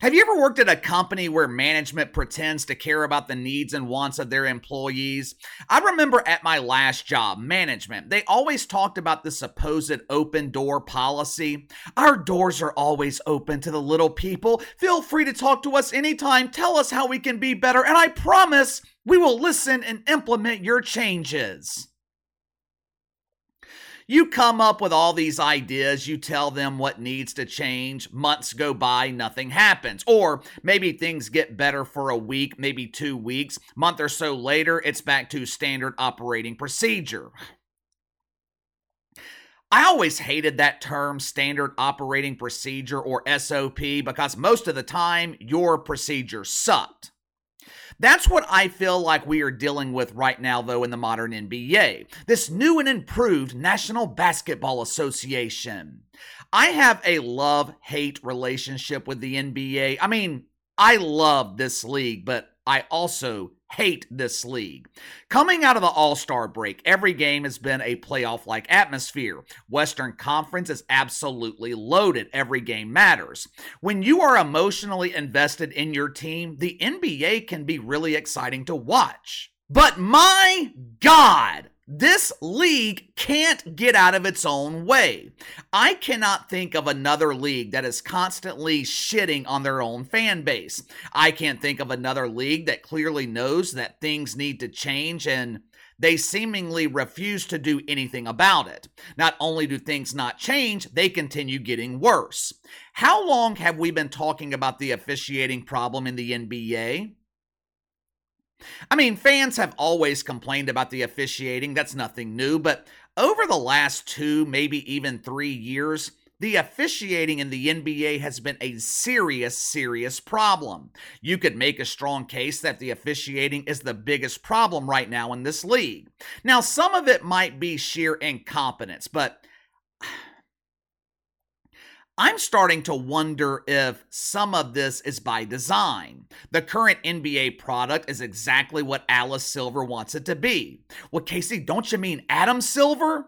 Have you ever worked at a company where management pretends to care about the needs and wants of their employees? I remember at my last job, management, they always talked about the supposed open door policy. Our doors are always open to the little people. Feel free to talk to us anytime. Tell us how we can be better, and I promise we will listen and implement your changes. You come up with all these ideas, you tell them what needs to change. Months go by, nothing happens. Or maybe things get better for a week, maybe two weeks. Month or so later, it's back to standard operating procedure. I always hated that term, standard operating procedure or SOP, because most of the time your procedure sucked. That's what I feel like we are dealing with right now, though, in the modern NBA. This new and improved National Basketball Association. I have a love hate relationship with the NBA. I mean, I love this league, but I also hate this league. Coming out of the All Star break, every game has been a playoff like atmosphere. Western Conference is absolutely loaded. Every game matters. When you are emotionally invested in your team, the NBA can be really exciting to watch. But my God, this league can't get out of its own way. I cannot think of another league that is constantly shitting on their own fan base. I can't think of another league that clearly knows that things need to change and they seemingly refuse to do anything about it. Not only do things not change, they continue getting worse. How long have we been talking about the officiating problem in the NBA? I mean, fans have always complained about the officiating, that's nothing new, but over the last two, maybe even three years, the officiating in the NBA has been a serious, serious problem. You could make a strong case that the officiating is the biggest problem right now in this league. Now, some of it might be sheer incompetence, but I'm starting to wonder if some of this is by design. The current NBA product is exactly what Alice Silver wants it to be. Well, Casey, don't you mean Adam Silver?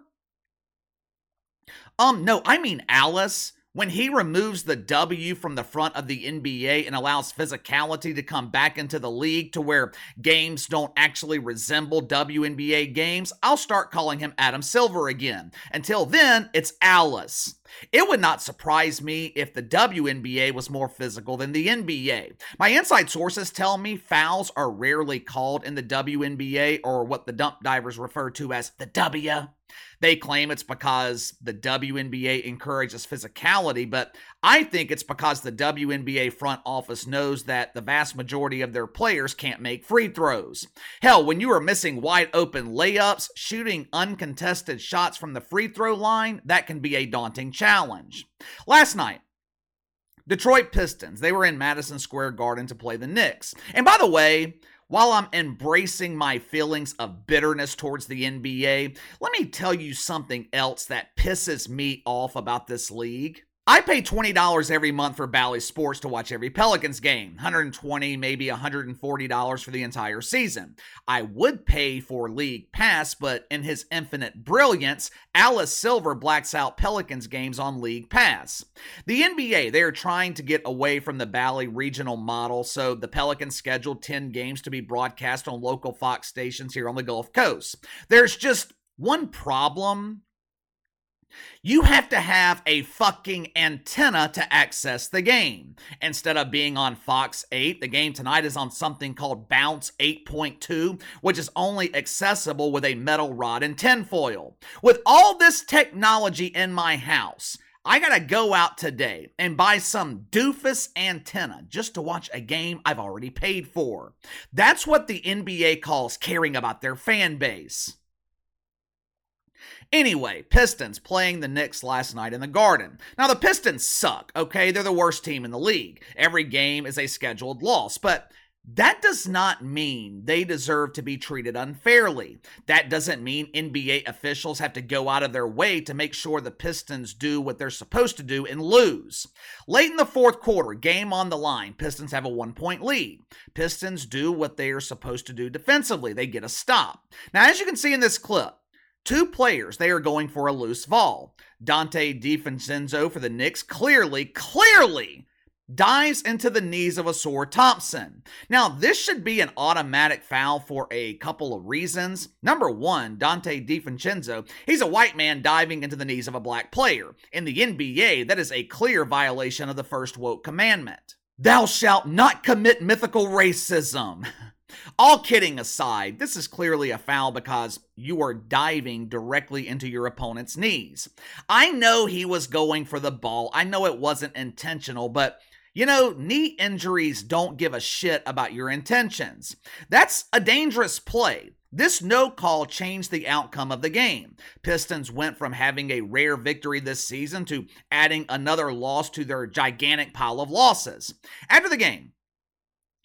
Um, no, I mean Alice. When he removes the W from the front of the NBA and allows physicality to come back into the league to where games don't actually resemble WNBA games, I'll start calling him Adam Silver again. Until then, it's Alice. It would not surprise me if the WNBA was more physical than the NBA. My inside sources tell me fouls are rarely called in the WNBA or what the dump divers refer to as the W. They claim it's because the WNBA encourages physicality, but I think it's because the WNBA front office knows that the vast majority of their players can't make free throws. Hell, when you are missing wide open layups, shooting uncontested shots from the free throw line, that can be a daunting challenge. Last night, Detroit Pistons, they were in Madison Square Garden to play the Knicks. And by the way, while I'm embracing my feelings of bitterness towards the NBA, let me tell you something else that pisses me off about this league. I pay $20 every month for Bally Sports to watch every Pelicans game, 120, maybe $140 for the entire season. I would pay for League Pass, but in his infinite brilliance, Alice Silver blacks out Pelicans games on League Pass. The NBA, they are trying to get away from the Bally regional model, so the Pelicans scheduled 10 games to be broadcast on local Fox stations here on the Gulf Coast. There's just one problem you have to have a fucking antenna to access the game. Instead of being on Fox 8, the game tonight is on something called Bounce 8.2, which is only accessible with a metal rod and tinfoil. With all this technology in my house, I gotta go out today and buy some doofus antenna just to watch a game I've already paid for. That's what the NBA calls caring about their fan base. Anyway, Pistons playing the Knicks last night in the Garden. Now, the Pistons suck, okay? They're the worst team in the league. Every game is a scheduled loss, but that does not mean they deserve to be treated unfairly. That doesn't mean NBA officials have to go out of their way to make sure the Pistons do what they're supposed to do and lose. Late in the fourth quarter, game on the line, Pistons have a one point lead. Pistons do what they are supposed to do defensively, they get a stop. Now, as you can see in this clip, Two players, they are going for a loose ball. Donte DiVincenzo for the Knicks clearly, clearly dives into the knees of Ausar Thompson. Now, this should be an automatic foul for a couple of reasons. Number one, Donte DiVincenzo, he's a white man diving into the knees of a black player. In the NBA, that is a clear violation of the first woke commandment. Thou shalt not commit mythical racism. All kidding aside, this is clearly a foul because you are diving directly into your opponent's knees. I know he was going for the ball. I know it wasn't intentional, but you know, knee injuries don't give a shit about your intentions. That's a dangerous play. This no call changed the outcome of the game. Pistons went from having a rare victory this season to adding another loss to their gigantic pile of losses. After the game,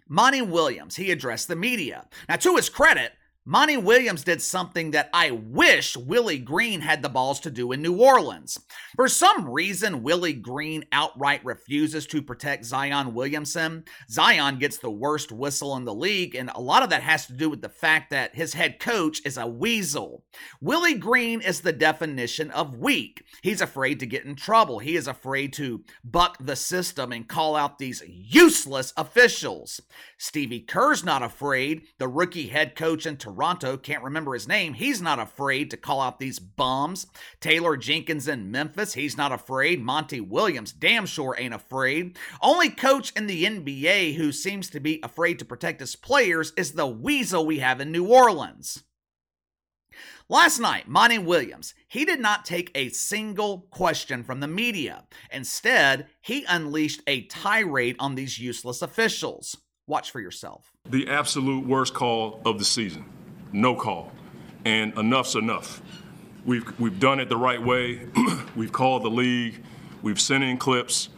Monty Williams, he addressed the media. Now, to his credit, Monty Williams did something that I wish Willie Green had the balls to do in New Orleans. For some reason, Willie Green outright refuses to protect Zion Williamson. Zion gets the worst whistle in the league, and a lot of that has to do with the fact that his head coach is a weasel. Willie Green is the definition of weak. He's afraid to get in trouble. He is afraid to buck the system and call out these useless officials. Stevie Kerr's not afraid. The rookie head coach in Toronto Toronto, can't remember his name, he's not afraid to call out these bums. Taylor Jenkins in Memphis, he's not afraid. Monty Williams, damn sure ain't afraid. Only coach in the NBA who seems to be afraid to protect his players is the weasel we have in New Orleans. Last night, Monty Williams, he did not take a single question from the media. Instead, he unleashed a tirade on these useless officials. Watch for yourself. The absolute worst call of the season no call. And enough's enough. We've, we've done it the right way. we've called the league. We've sent in clips.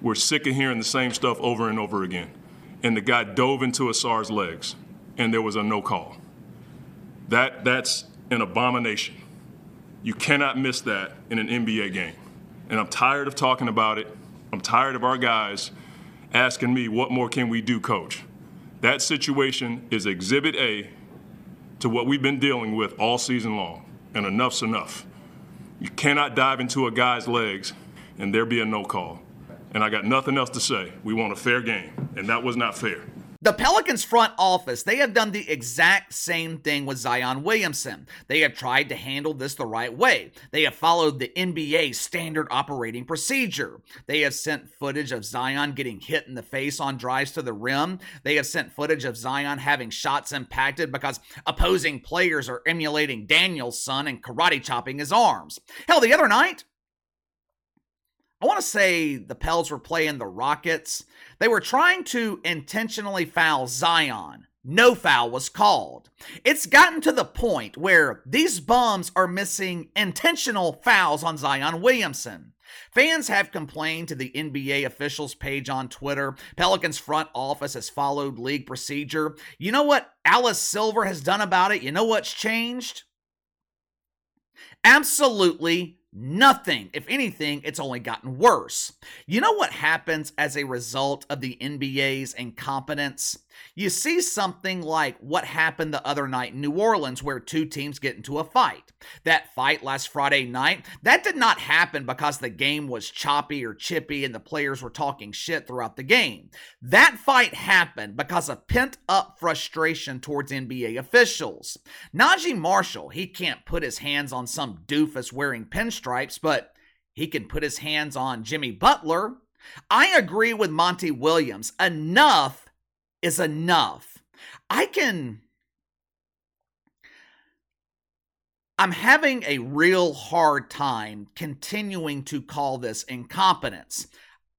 We're sick of hearing the same stuff over and over again. And the guy dove into Ausar's legs, and there was a no call. That, that's an abomination. You cannot miss that in an NBA game. And I'm tired of talking about it. I'm tired of our guys asking me, what more can we do, coach? That situation is exhibit A to what we've been dealing with all season long, and enough's enough. You cannot dive into a guy's legs and there be a no call. And I got nothing else to say. We want a fair game, and that was not fair. The Pelicans front office, they have done the exact same thing with Zion Williamson. They have tried to handle this the right way. They have followed the NBA standard operating procedure. They have sent footage of Zion getting hit in the face on drives to the rim. They have sent footage of Zion having shots impacted because opposing players are emulating Daniel-san and karate chopping his arms. Hell, the other night, I want to say the Pels were playing the Rockets. They were trying to intentionally foul Zion. No foul was called. It's gotten to the point where these bums are missing intentional fouls on Zion Williamson. Fans have complained to the NBA officials page on Twitter. Pelicans front office has followed league procedure. You know what Alice Silver has done about it? You know what's changed? Absolutely Nothing. If anything, it's only gotten worse. You know what happens as a result of the NBA's incompetence? You see something like what happened the other night in New Orleans, where two teams get into a fight. That fight last Friday night, that did not happen because the game was choppy or chippy and the players were talking shit throughout the game. That fight happened because of pent up frustration towards NBA officials. Naji Marshall, he can't put his hands on some doofus wearing pinstripes, but he can put his hands on Jimmy Butler. I agree with Monty Williams. Enough is enough. I can. I'm having a real hard time continuing to call this incompetence.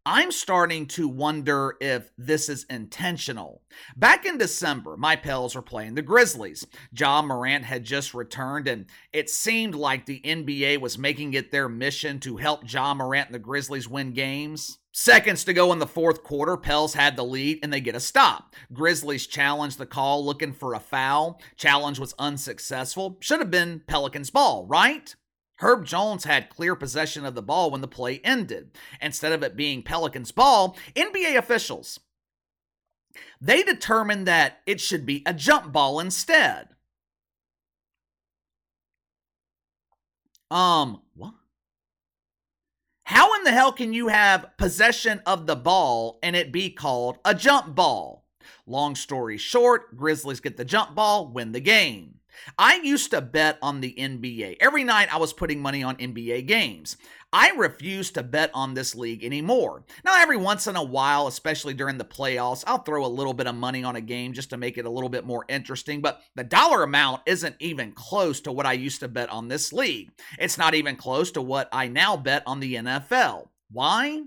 I'm starting to wonder if this is intentional. Back in December, my Pels were playing the Grizzlies. Ja Morant had just returned, and it seemed like the NBA was making it their mission to help Ja Morant and the Grizzlies win games. Seconds to go in the fourth quarter, Pels had the lead and they get a stop. Grizzlies challenged the call looking for a foul. Challenge was unsuccessful. Should have been Pelicans' ball, right? Herb Jones had clear possession of the ball when the play ended. Instead of it being Pelicans' ball, NBA officials they determined that it should be a jump ball instead. Um, what? How in the hell can you have possession of the ball and it be called a jump ball? Long story short, Grizzlies get the jump ball, win the game. I used to bet on the NBA. Every night I was putting money on NBA games. I refuse to bet on this league anymore. Now, every once in a while, especially during the playoffs, I'll throw a little bit of money on a game just to make it a little bit more interesting, but the dollar amount isn't even close to what I used to bet on this league. It's not even close to what I now bet on the NFL. Why?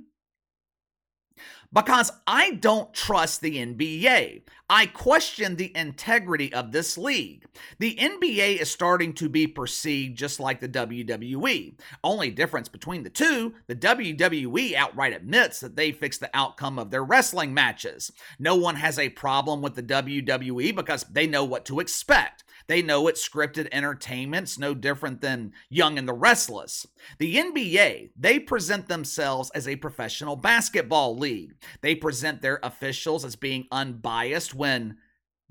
Because I don't trust the NBA. I question the integrity of this league. The NBA is starting to be perceived just like the WWE. Only difference between the two, the WWE outright admits that they fix the outcome of their wrestling matches. No one has a problem with the WWE because they know what to expect. They know it's scripted entertainment. It's no different than Young and the Restless. The NBA, they present themselves as a professional basketball league. They present their officials as being unbiased when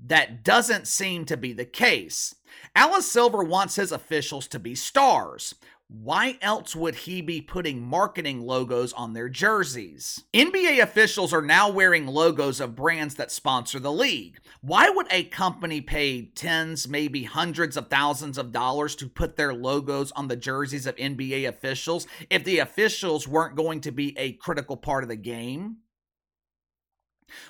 that doesn't seem to be the case. Alice Silver wants his officials to be stars. Why else would he be putting marketing logos on their jerseys? NBA officials are now wearing logos of brands that sponsor the league. Why would a company pay tens, maybe hundreds of thousands of dollars to put their logos on the jerseys of NBA officials if the officials weren't going to be a critical part of the game?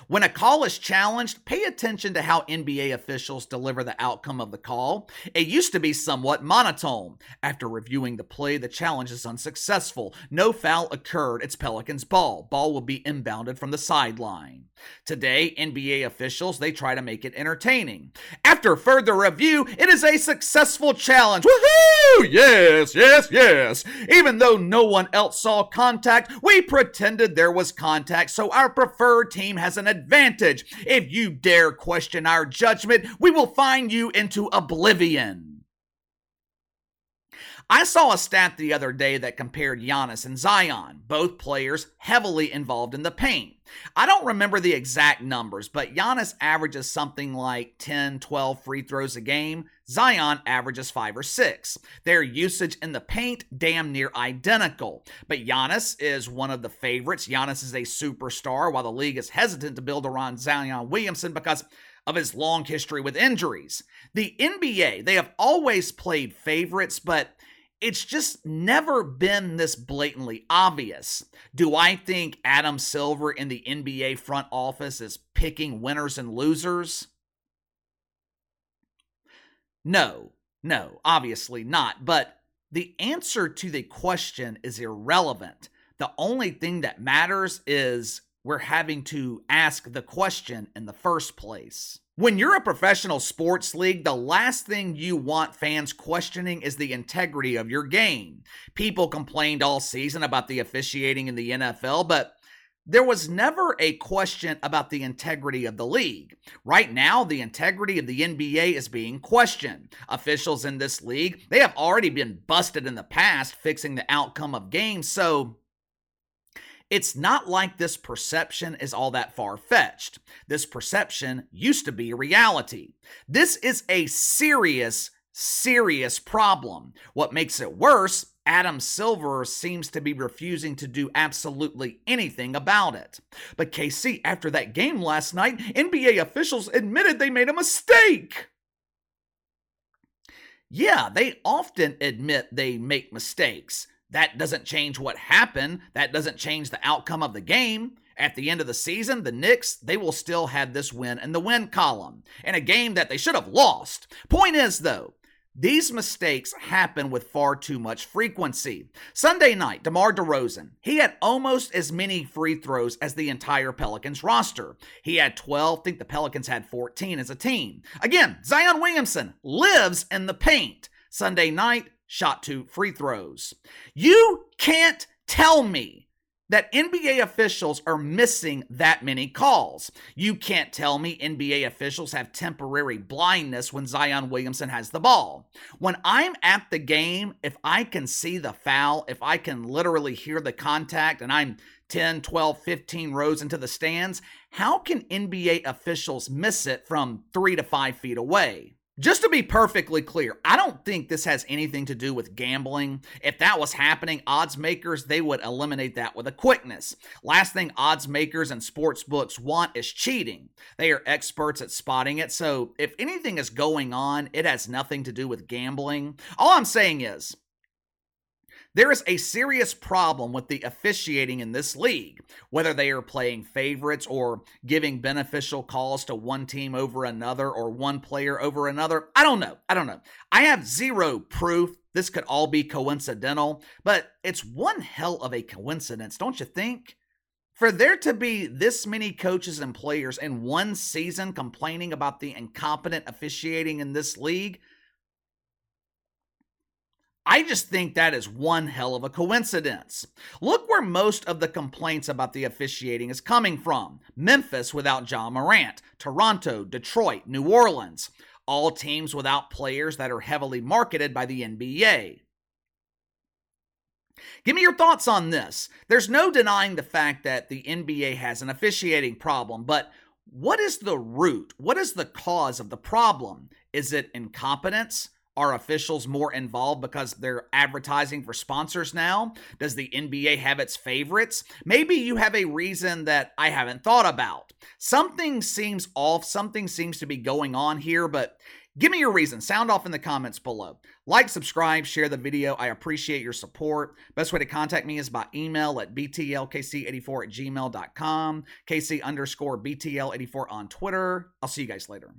When a call is challenged, pay attention to how NBA officials deliver the outcome of the call. It used to be somewhat monotone. After reviewing the play, the challenge is unsuccessful. No foul occurred. It's Pelicans' ball. Ball will be inbounded from the sideline. Today, NBA officials, they try to make it entertaining. After further review, it is a successful challenge. Woohoo! Yes, yes, yes. Even though no one else saw contact, we pretended there was contact, so our preferred team has an advantage. If you dare question our judgment, we will find you into oblivion. I saw a stat the other day that compared Giannis and Zion, both players heavily involved in the paint. I don't remember the exact numbers, but Giannis averages something like 10, 12 free throws a game. Zion averages 5 or 6. Their usage in the paint damn near identical. But Giannis is one of the favorites. Giannis is a superstar while the league is hesitant to build around Zion Williamson because of his long history with injuries. The NBA, they have always played favorites, but it's just never been this blatantly obvious. Do I think Adam Silver in the NBA front office is picking winners and losers? No, no, obviously not. But the answer to the question is irrelevant. The only thing that matters is we're having to ask the question in the first place. When you're a professional sports league, the last thing you want fans questioning is the integrity of your game. People complained all season about the officiating in the NFL, but there was never a question about the integrity of the league. Right now, the integrity of the NBA is being questioned. Officials in this league, they have already been busted in the past fixing the outcome of games, so it's not like this perception is all that far fetched. This perception used to be reality. This is a serious, serious problem. What makes it worse Adam Silver seems to be refusing to do absolutely anything about it. But KC, after that game last night, NBA officials admitted they made a mistake. Yeah, they often admit they make mistakes. That doesn't change what happened. That doesn't change the outcome of the game. At the end of the season, the Knicks, they will still have this win in the win column in a game that they should have lost. Point is, though, these mistakes happen with far too much frequency. Sunday night, DeMar DeRozan, he had almost as many free throws as the entire Pelicans roster. He had 12, I think the Pelicans had 14 as a team. Again, Zion Williamson lives in the paint. Sunday night, shot two free throws. You can't tell me that NBA officials are missing that many calls. You can't tell me NBA officials have temporary blindness when Zion Williamson has the ball. When I'm at the game, if I can see the foul, if I can literally hear the contact, and I'm 10, 12, 15 rows into the stands, how can NBA officials miss it from three to five feet away? Just to be perfectly clear, I don't think this has anything to do with gambling. If that was happening, odds makers, they would eliminate that with a quickness. Last thing odds makers and sports books want is cheating. They are experts at spotting it. So if anything is going on, it has nothing to do with gambling. All I'm saying is, there is a serious problem with the officiating in this league, whether they are playing favorites or giving beneficial calls to one team over another or one player over another. I don't know. I don't know. I have zero proof this could all be coincidental, but it's one hell of a coincidence, don't you think? For there to be this many coaches and players in one season complaining about the incompetent officiating in this league, I just think that is one hell of a coincidence. Look where most of the complaints about the officiating is coming from Memphis without Ja Morant, Toronto, Detroit, New Orleans, all teams without players that are heavily marketed by the NBA. Give me your thoughts on this. There's no denying the fact that the NBA has an officiating problem, but what is the root? What is the cause of the problem? Is it incompetence? Are officials more involved because they're advertising for sponsors now? Does the NBA have its favorites? Maybe you have a reason that I haven't thought about. Something seems off, something seems to be going on here, but give me your reason. Sound off in the comments below. Like, subscribe, share the video. I appreciate your support. Best way to contact me is by email at btlkc84 at gmail.com, kc underscore btl84 on Twitter. I'll see you guys later.